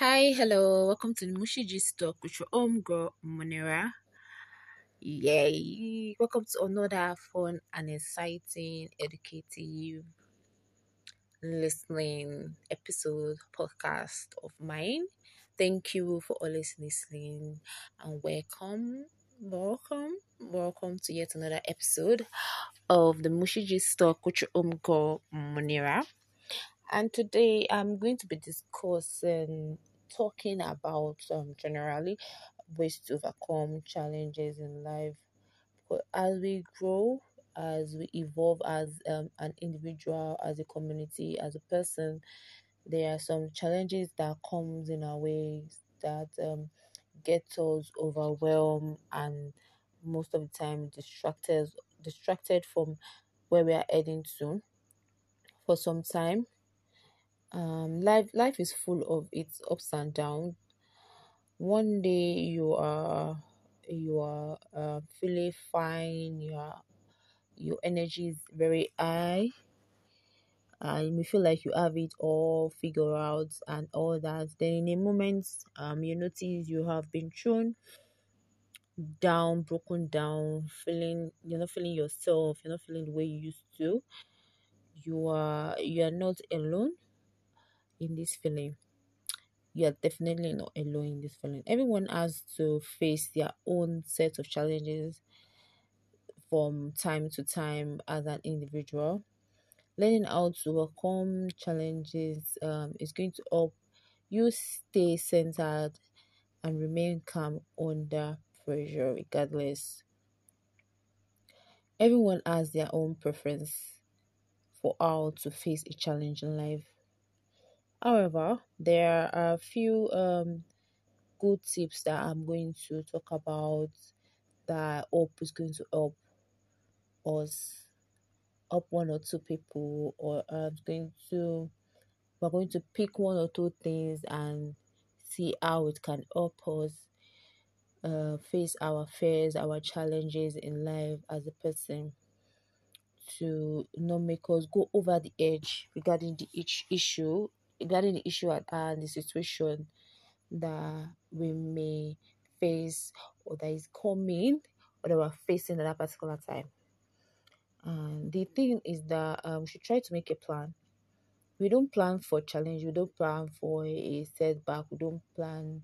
Hi, hello, welcome to the Mushi Gist Talk with your home girl Monera. Yay! Welcome to another fun and exciting, educative, listening episode podcast of mine. Thank you for always listening and welcome, welcome, welcome to yet another episode of the Mushi Gist Talk with your home girl Monera. And today I'm going to be discussing, talking about um, generally ways to overcome challenges in life. But as we grow, as we evolve as um, an individual, as a community, as a person, there are some challenges that comes in our ways that um, get us overwhelmed and most of the time distracted distracted from where we are heading to for some time um life life is full of its ups and downs one day you are you are uh, feeling fine you are your energy is very high and you feel like you have it all figured out and all that. Then in a moment um you notice you have been thrown down broken down feeling you're not feeling yourself you're not feeling the way you used to. You are you are not alone in this feeling you're definitely not alone in this feeling. Everyone has to face their own set of challenges from time to time as an individual. Learning how to overcome challenges um, is going to help you stay centered and remain calm under pressure, regardless. Everyone has their own preference for how to face a challenge in life. However, there are a few um, good tips that I'm going to talk about that hope is going to help us, up one or two people, or I'm going to we're going to pick one or two things and see how it can help us uh, face our fears, our challenges in life as a person to not make us go over the edge regarding the each issue, regarding the issue at hand, the situation that we may face or that is coming or that we're facing at that particular time. And the thing is that um, we should try to make a plan. We don't plan for challenge, we don't plan for a setback, we don't plan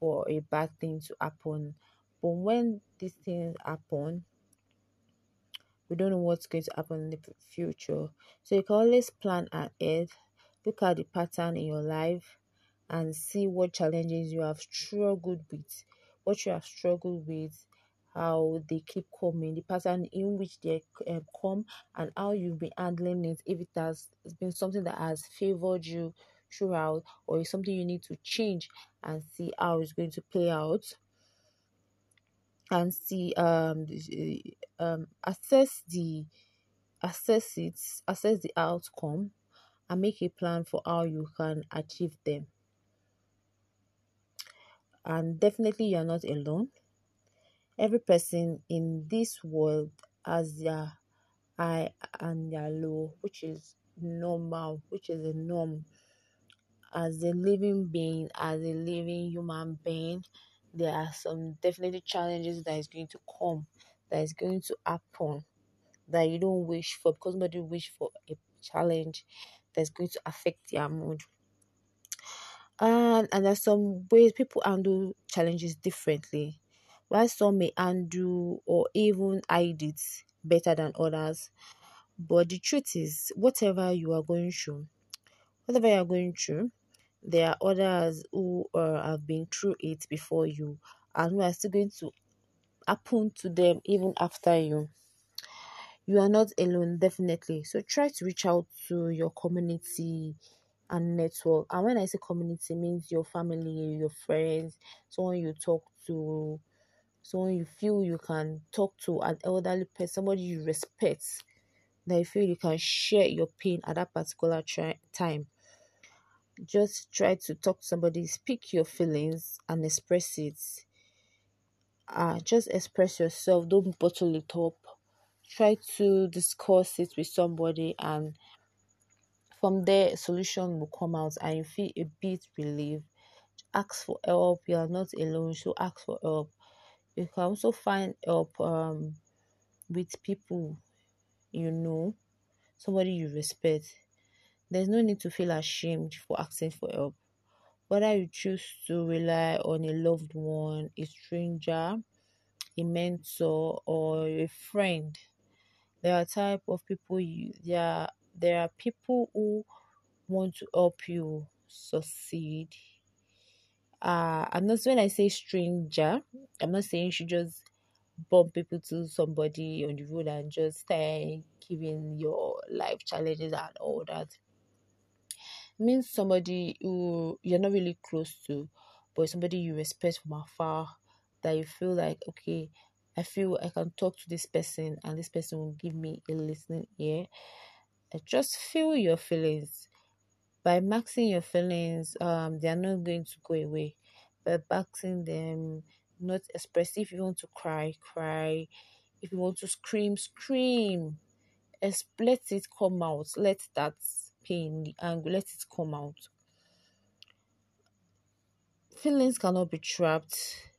for a bad thing to happen. But when these things happen, we don't know what's going to happen in the future. So you can always plan ahead, look at the pattern in your life, and see what challenges you have struggled with, what you have struggled with, how they keep coming, the pattern in which they uh, come, and how you've been handling it. If it has been something that has favored you throughout, or is something you need to change and see how it's going to play out and see um um assess the assess it assess the outcome and make a plan for how you can achieve them. And definitely you're not alone. Every person in this world has their high and their low which is normal which is a norm. As a living being as a living human being there are some definitely challenges that is going to come that is going to happen that you don't wish for because nobody wish for a challenge that's going to affect their mood. And and there's some ways people handle challenges differently. While some may handle or even hide it better than others. But the truth is whatever you are going through whatever you are going through there are others who uh, have been through it before you and who are still going to happen to them even after you you are not alone definitely. So try to reach out to your community and network. And when i say community means your family your friends someone you talk to someone you feel you can talk to an elderly person somebody you respect that you feel you can share your pain at that particular time. Just try to talk to somebody speak your feelings and express it. Uh just express yourself. Don't bottle it up try to discuss it with somebody and from there a solution will come out and you feel a bit relieved ask for help. You are not alone, so ask for help. You can also find help um, with people you know, somebody you respect. There's no need to feel ashamed for asking for help. Whether you choose to rely on a loved one, a stranger, a mentor, or a friend, there are type of people you there are, there are people who want to help you succeed. Uh, I'm not when I say stranger, I'm not saying you should just bump people to somebody on the road and just start giving your life challenges and all that. It means somebody who you're not really close to, but somebody you respect from afar that you feel like, okay, I feel I can talk to this person and this person will give me a listening ear. I just feel your feelings. By maxing your feelings, um, they are not going to go away. By maxing them, not express. If you want to cry, cry. If you want to scream, scream. Let it come out. Let that pain, anger, let it come out. Feelings cannot be trapped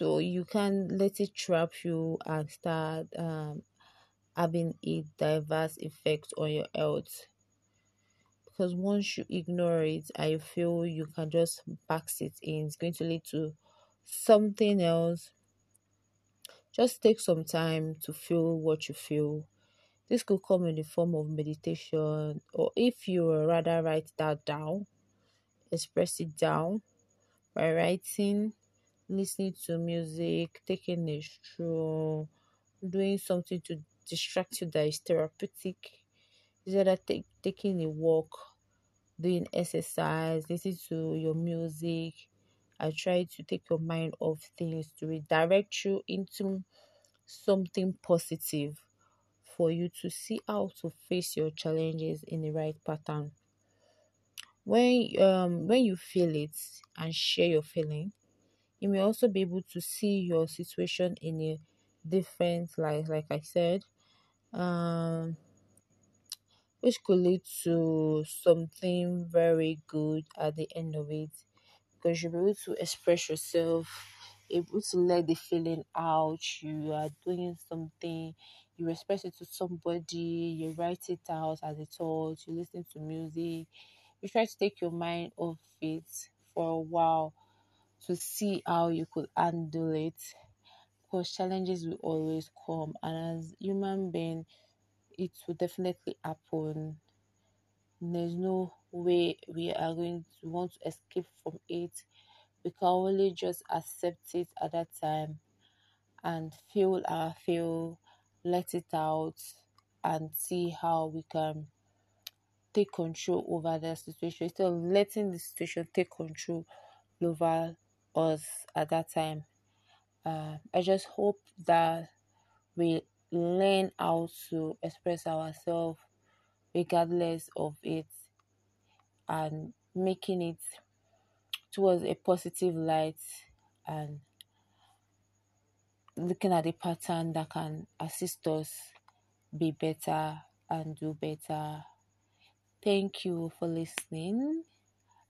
so you can let it trap you and start um, having a diverse effect on your health. Because once you ignore it i feel you can just box it in. It's going to lead to something else. Just take some time to feel what you feel. This could come in the form of meditation or if you rather write that down express it down by writing listening to music, taking a stroll, doing something to distract you that is therapeutic. Is either take, taking a walk, doing exercise, listening to your music. I try to take your mind off things to redirect you into something positive for you to see how to face your challenges in the right pattern. When um when you feel it and share your feeling, you may also be able to see your situation in a different light, like I said, um, which could lead to something very good at the end of it because you'll be able to express yourself, able to let the feeling out. You are doing something, you express it to somebody, you write it out as a thought, you listen to music, you try to take your mind off it for a while to see how you could handle it. Because challenges will always come and as human being it will definitely happen. There's no way we are going to want to escape from it. We can only just accept it at that time and feel our feel let it out and see how we can take control over the situation. Instead of letting the situation take control over us at that time. Uh, I just hope that we learn how to express ourselves regardless of it and making it towards a positive light and looking at the pattern that can assist us be better and do better. Thank you for listening.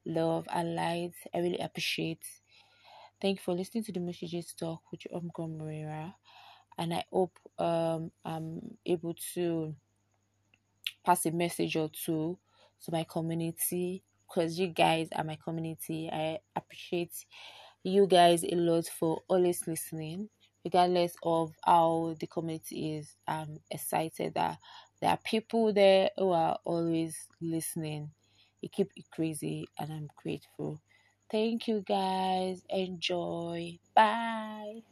Love and light. I really appreciate Thank you for listening to the Mushi Gist Talk with Moreira. And I hope um, I'm able to pass a message or two to my community because you guys are my community. I appreciate you guys a lot for always listening, regardless of how the community is. I'm excited that there are people there who are always listening. You keep it crazy, and I'm grateful. Thank you guys. Enjoy. Bye.